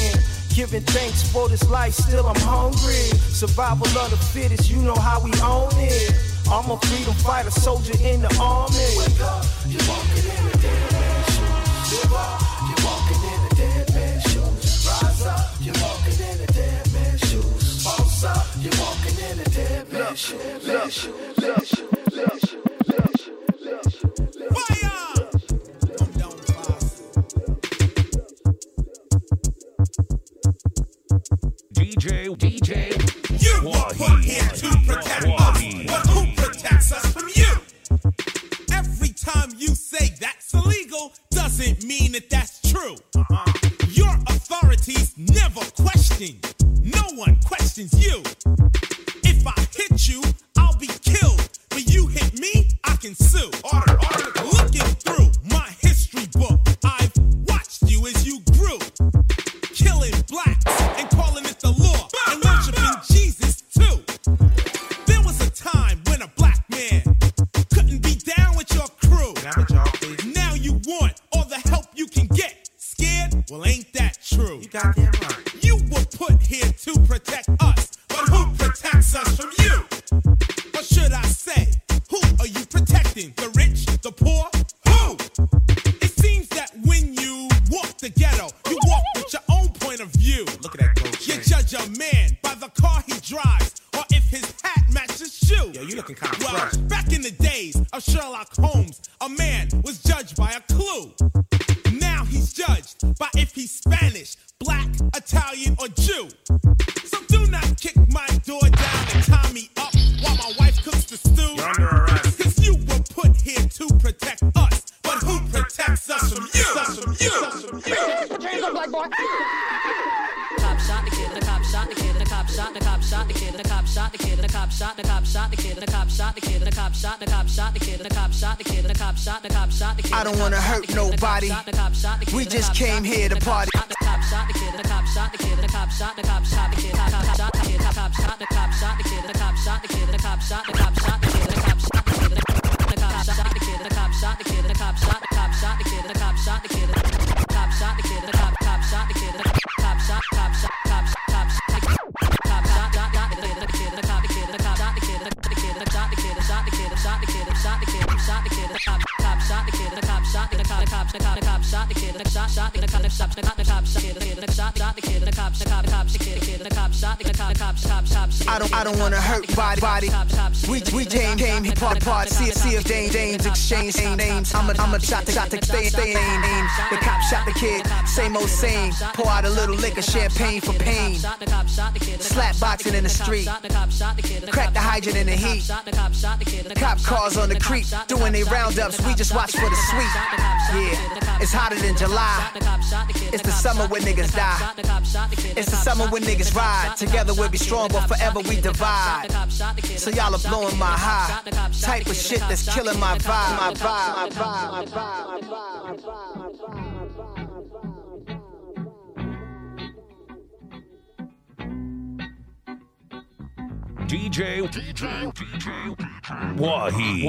Giving thanks for this life, still I'm hungry. Survival of the fittest, you know how we own it. I'm a freedom fighter, soldier in the army. Wake up, you're walking in a dead man's shoes. Up, you're walking in a dead man's shoes. Rise up, you're walking in a dead man's shoes. Boss up, you're walking in a dead man's shoes. Look, look, DJ, doesn't mean that that's true. Your authorities never question. Shot, the cop shot the kid, the cop shot the kid, the cop shot, the cop shot the kid, the cop shot the kid, the cop shot, the cop shot the kid. I don't wanna hurt nobody. We just came here to party. The cop shot the kid, the cop shot the kid, the cop shot, the cop shot the kid, the cop shot the kid, the cop shot, the cop shot the kid, the cop shot the kid, the cop shot, the cop shot the kid, the cop shot the kid, the cop shot the kid, the cop shot the kid, the cop shot, the cop shot the kid, the cop shot the kid, the cop shot the kid, the cop cop shot the kid, the cop shot, cop shot, cop the cop the cop shot the kid, the shot shot the cop the shot the cop shot the kid, the shot shot the kid, the cop the cop the kid, the cop shot the cop the cop cop. I don't I don't wanna hurt body body. We we came came here part part see see if Dames exchange names. I'm a I'm a shot the shot the names. The cop shot the kid, same old same. Pour out a little liquor, champagne for pain. Slap boxing in the street. Crack the hydrant in the heat. Cop cars on the creek doing their roundups. We just watch for the sweet. Yeah, it's hotter than July. It's the summer when niggas die. It's the summer when niggas ride. Together we'll be strong, but forever we divide. So y'all are blowing my high. Type of shit that's killing my vibe. My vibe. My vibe. My vibe. My vibe. DJ DJ DJ Wahid.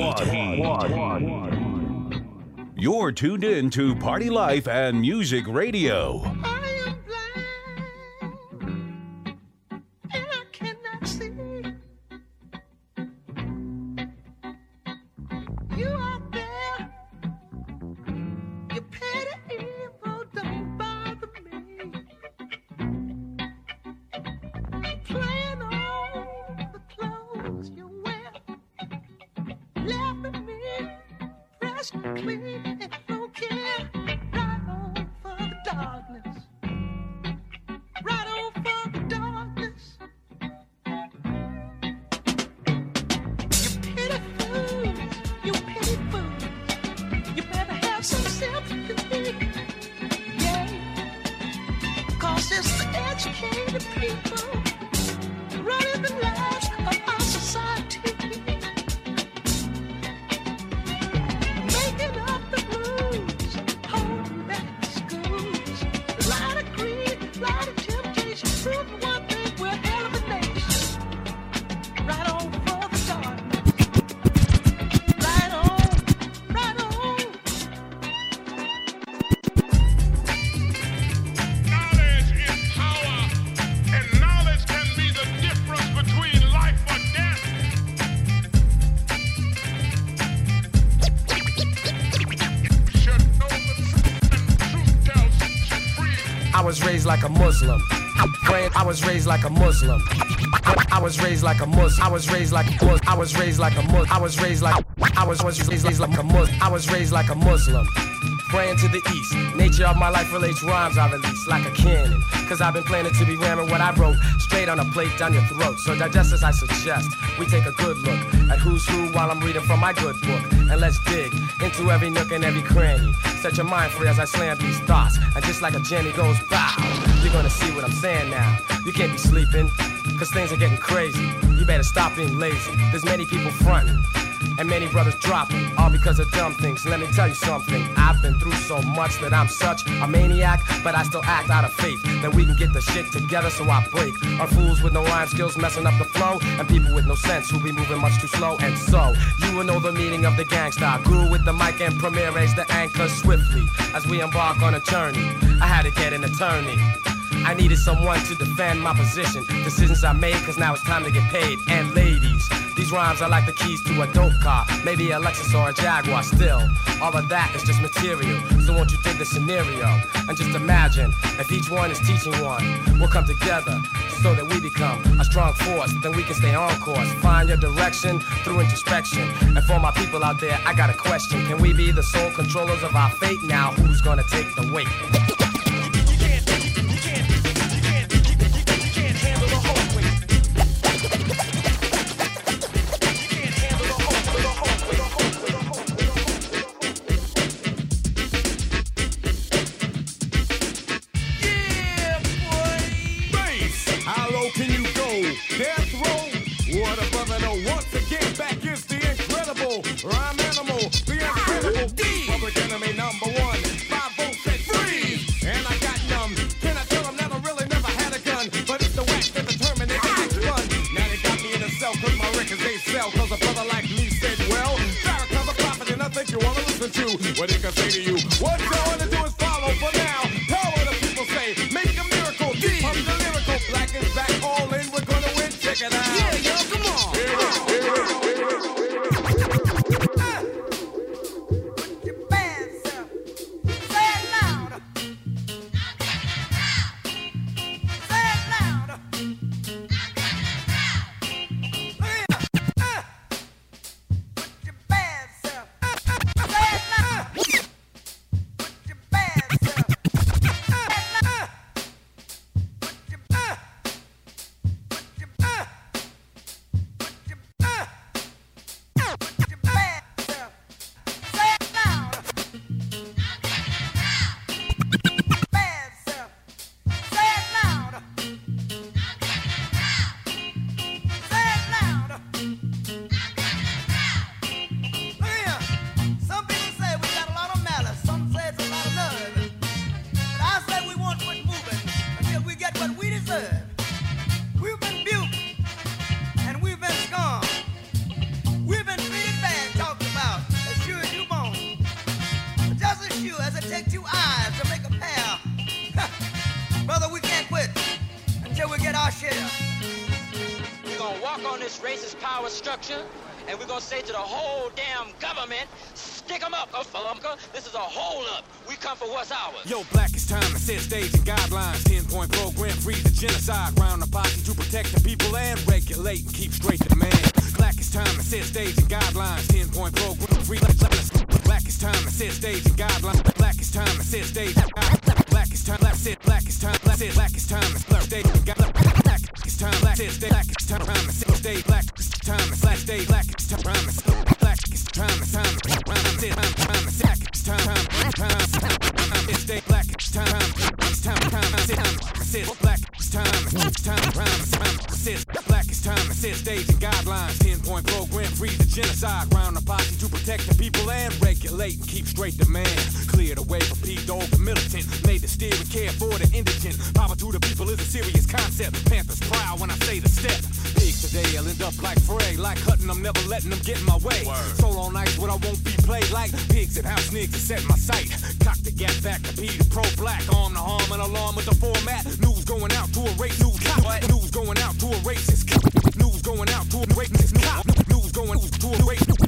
You're tuned in to Party Life and Music Radio. Was raised like a Muslim. Praying, I was raised like a Muslim. I was raised like a Muslim. I was raised like a Muslim. I was raised like a Muslim. I was raised like I was was raised like a Muslim. I was raised like a Muslim. Praying to the east. Nature of my life relates rhymes I release like a cannon. Cause I've been planning to be ramming what I wrote straight on a plate down your throat. So digest as I suggest. We take a good look at who's who while I'm reading from my good book. And let's dig into every nook and every cranny. Set your mind free as I slam these thoughts. And just like a Jenny goes bow, you're gonna see what I'm saying now. You can't be sleeping, cause things are getting crazy. You better stop being lazy. There's many people fronting. And many brothers dropping, all because of dumb things. Let me tell you something. I've been through so much that I'm such a maniac, but I still act out of faith that we can get the shit together so I break. Are fools with no rhyme skills messing up the flow, and people with no sense who be moving much too slow. And so, you will know the meaning of the gangsta. Grew with the mic and premiere raised the anchor swiftly as we embark on a journey. I had to get an attorney. I needed someone to defend my position. Decisions I made, cause now it's time to get paid. And ladies, these rhymes are like the keys to a dope car. Maybe a Lexus or a Jaguar still. All of that is just material. So won't you dig the scenario? And just imagine if each one is teaching one. We'll come together so that we become a strong force. Then we can stay on course. Find your direction through introspection. And for my people out there, I got a question. Can we be the sole controllers of our fate? Now who's gonna take the weight? say to the whole damn government, stick them up, Falumka. This is a holdup. We come for what's ours. Yo, black is time to set stage and guidelines. Ten point program, free the genocide. Round the posse to protect the people and regulate and keep straight the man. Black is time to set stage and guidelines. Ten point program, free. Black is time to set stage and guidelines. Black is time to set stage. directed how sneak set my sight. Cock the gap back to be pro black. Arm the harm and alarm with the format. News going out to a race. News cop. What? News going out to a racist. News going out to a racist. News going to a racist.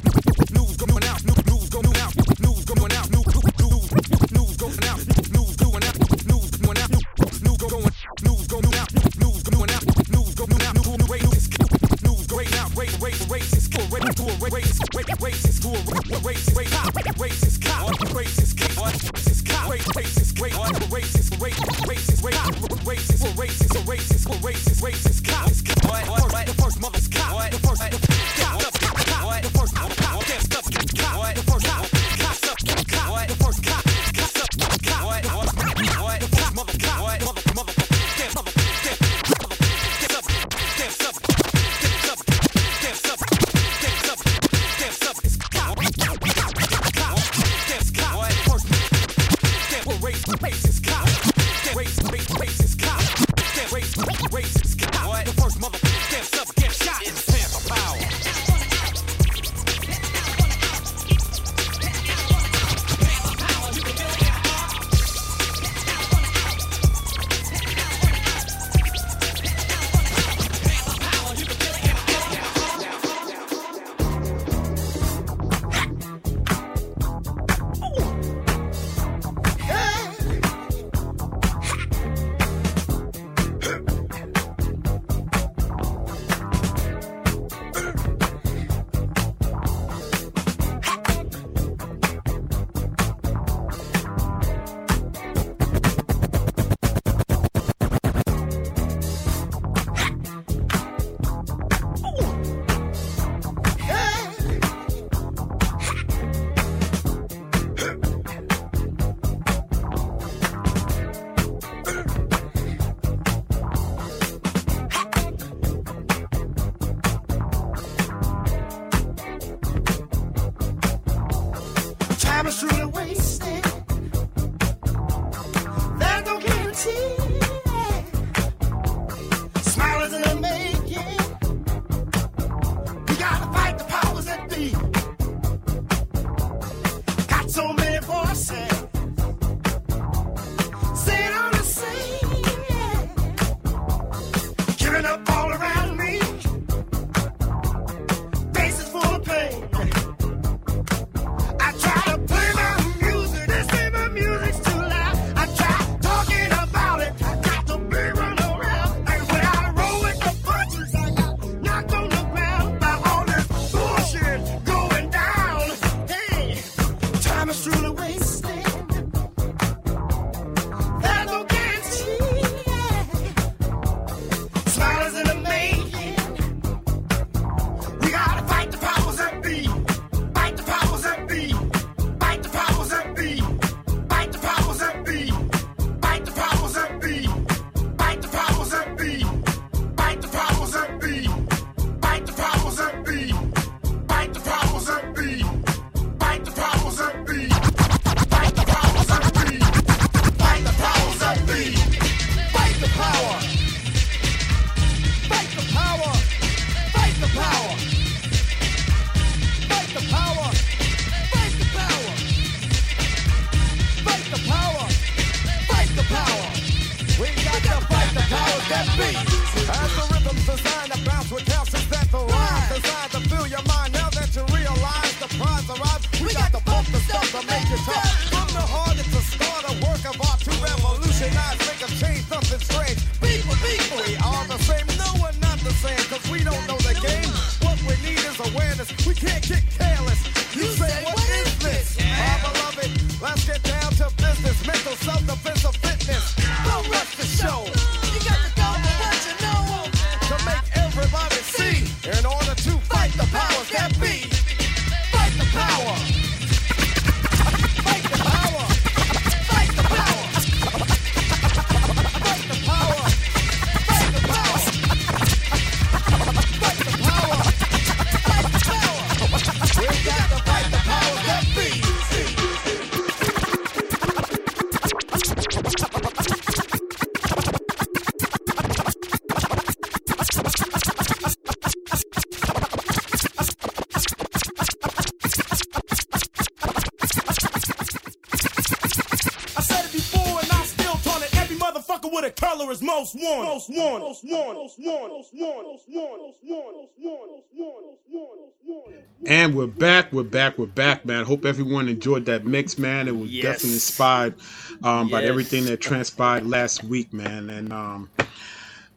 And we're back. We're back. We're back, man. Hope everyone enjoyed that mix, man. It was Yes. definitely inspired um, by everything that transpired last week, man. And um,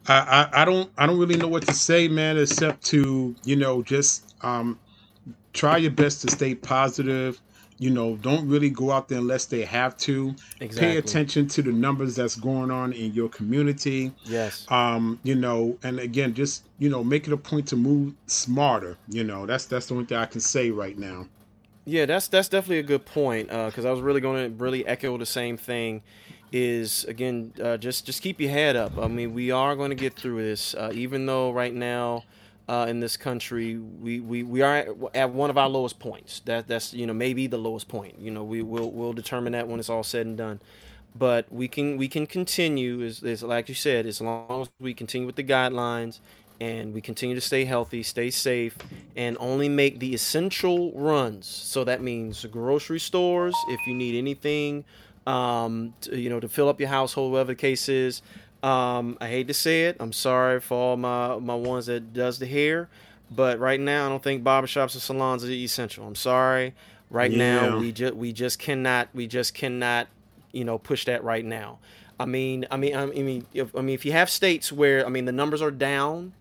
I, I, I don't, I don't really know what to say, man, except to you know just um, try your best to stay positive. You know, don't really go out there unless they have to. Exactly. Pay attention to the numbers that's going on in your community Yes. um you know and again just you know make it a point to move smarter you know that's that's the only thing i can say right now Yeah, that's that's definitely a good point because I was really going to really echo the same thing. Is again, uh, just just keep your head up. I mean, we are going to get through this, uh, even though right now uh, in this country we, we, we are at, one of our lowest points. That that's you know maybe the lowest point. You know, we will we'll determine that when it's all said and done. But we can we can continue as, is like you said, as long as we continue with the guidelines and we continue to stay healthy, stay safe, and only make the essential runs. So that means grocery stores, if you need anything, um, to, you know, to fill up your household, whatever the case is. Um, I hate to say it. I'm sorry for all my my ones that does the hair, but right now I don't think barbershops or salons are essential. I'm sorry. Right Yeah. now we just we just cannot we just cannot you know push that right now. I mean, I mean, I mean, if, I mean, if you have states where I mean the numbers are down,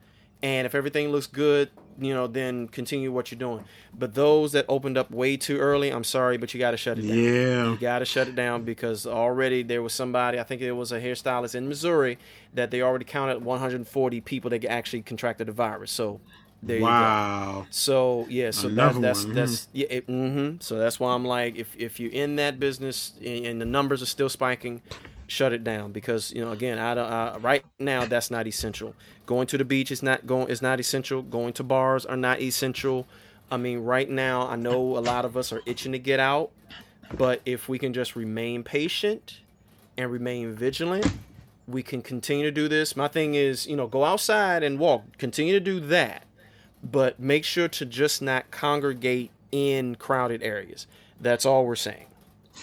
and if everything looks good, you know, then continue what you're doing. But those that opened up way too early, I'm sorry, but you got to shut it down. Yeah. you got to shut it down because already there was somebody. I think it was a hairstylist in Missouri that they already counted 140 people that actually contracted the virus. So. There you Wow. go. So yeah, so Another that, that's one, that's yeah. It, hmm So that's why I'm like, if if you're in that business and, and the numbers are still spiking, shut it down because you know again, I don't uh, right now that's not essential. Going to the beach is not going is not essential. Going to bars are not essential. I mean, right now I know a lot of us are itching to get out. But if we can just remain patient and remain vigilant, we can continue to do this. My thing is, you know, go outside and walk. Continue to do that, but make sure to just not congregate in crowded areas. That's all we're saying.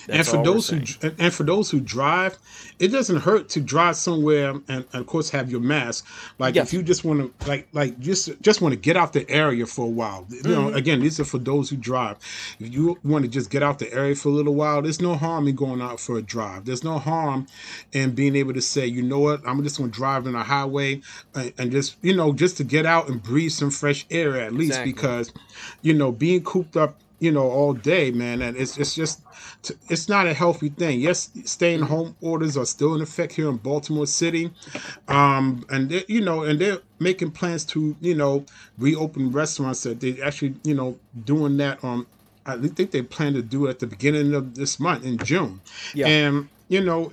And for those who and for those who drive, it doesn't hurt to drive somewhere and, and of course have your mask. Like Yes. if you just want to like like just just want to get out the area for a while. You know, Mhm. again, these are for those who drive. If you want to just get out the area for a little while, there's no harm in going out for a drive. There's no harm in being able to say, you know what, I'm just going to drive in a highway and, and just you know just to get out and breathe some fresh air at least Exactly. because you know being cooped up you know all day man and it's it's just it's not a healthy thing. Yes staying home orders are still in effect here in baltimore city um and they, you know and they're making plans to you know reopen restaurants that they actually you know doing that on i think they plan to do it at the beginning of this month in june. Yeah. and you know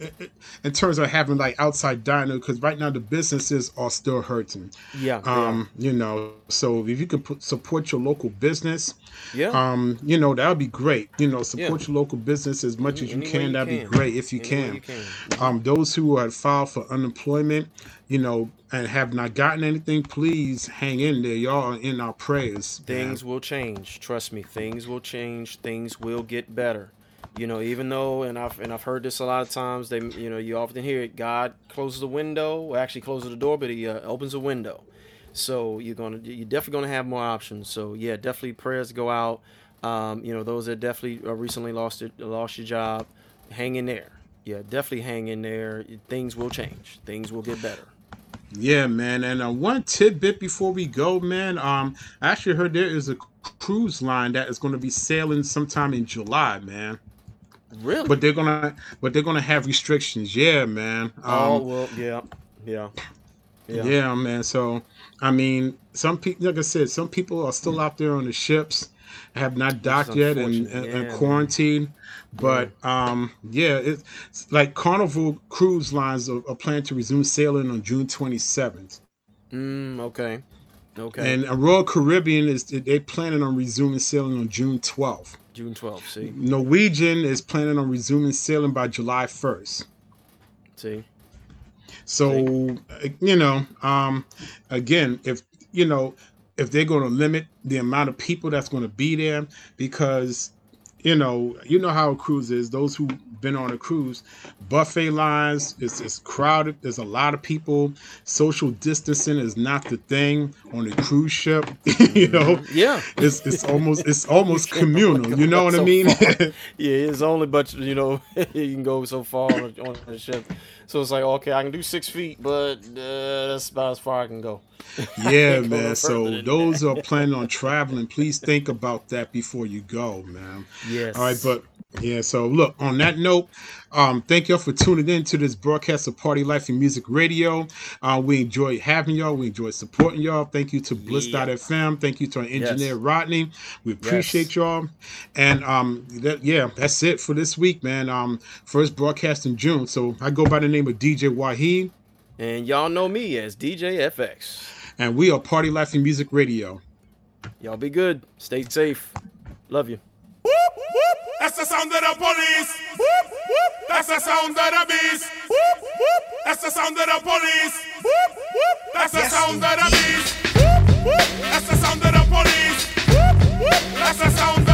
in terms of having like outside dining because right now the businesses are still hurting Yeah, um you know so if you could put, support your local business Yeah. um you know that would be great you know support your local business as much as you can you that'd be can. great if you can. you can. um those who had filed for unemployment you know and have not gotten anything please hang in there y'all are in our prayers man. things will change trust me things will change things will get better you know even though and i've and i've heard this a lot of times they you know you often hear it god closes the window well, actually closes the door but he uh, opens a window so you're gonna you're definitely gonna have more options so yeah definitely prayers go out um, you know those that definitely uh, recently lost it lost your job hang in there yeah definitely hang in there things will change things will get better Yeah, man. And uh, one tidbit before we go, man. Um, I actually heard there is a cruise line that is going to be sailing sometime in July, man. Really? But they're gonna, but they're gonna have restrictions. Yeah, man. oh Um, well yeah yeah yeah. man. So, I mean, some people, like I said, some people are still out there on the ships, have not docked yet, and, and, unfortunate. and quarantined. But um, yeah, it's like Carnival Cruise Lines are, are planning to resume sailing on June 27th. mm, okay okay And Royal Caribbean is they planning on resuming sailing on June 12th. June 12th see Norwegian is planning on resuming sailing by July 1st. see So uh, you know, um, again, if you know, if they're going to limit the amount of people that's going to be there, because you know, you know how a cruise is. Those who've been on a cruise, buffet lines, it's, it's crowded. There's a lot of people. Social distancing is not the thing on a cruise ship. you know, Yeah. it's it's almost it's almost communal. You know what I mean? yeah, it's only but you know you can go so far on, the ship. So it's like okay, I can do six feet, but uh, that's about as far I can go. Yeah, can't go man. So those who are planning on traveling, please think about that before you go, man. Yes. All right, but yeah. So look, on that note, um, thank y'all for tuning in to this broadcast of Party Life and Music Radio. Uh, we enjoy having y'all. We enjoy supporting y'all. Thank you to Bliss.fm. Thank you to our engineer Yes. Rodney. We appreciate y'all. And um, that, yeah, that's it for this week, man. Um, first broadcast in June. So I go by the name of DJ Wahid. And y'all know me as DJ FX. And we are Party Life and Music Radio. Y'all be good. Stay safe. Love you. That's the sound of the police. Whoop, whoop. That's the sound of the beast. Whoop, whoop. That's the sound of the police. Whoop, whoop. That's the yes, sound indeed. of the beast. Whoop, whoop. That's the sound of the police. Whoop, whoop. That's the sound.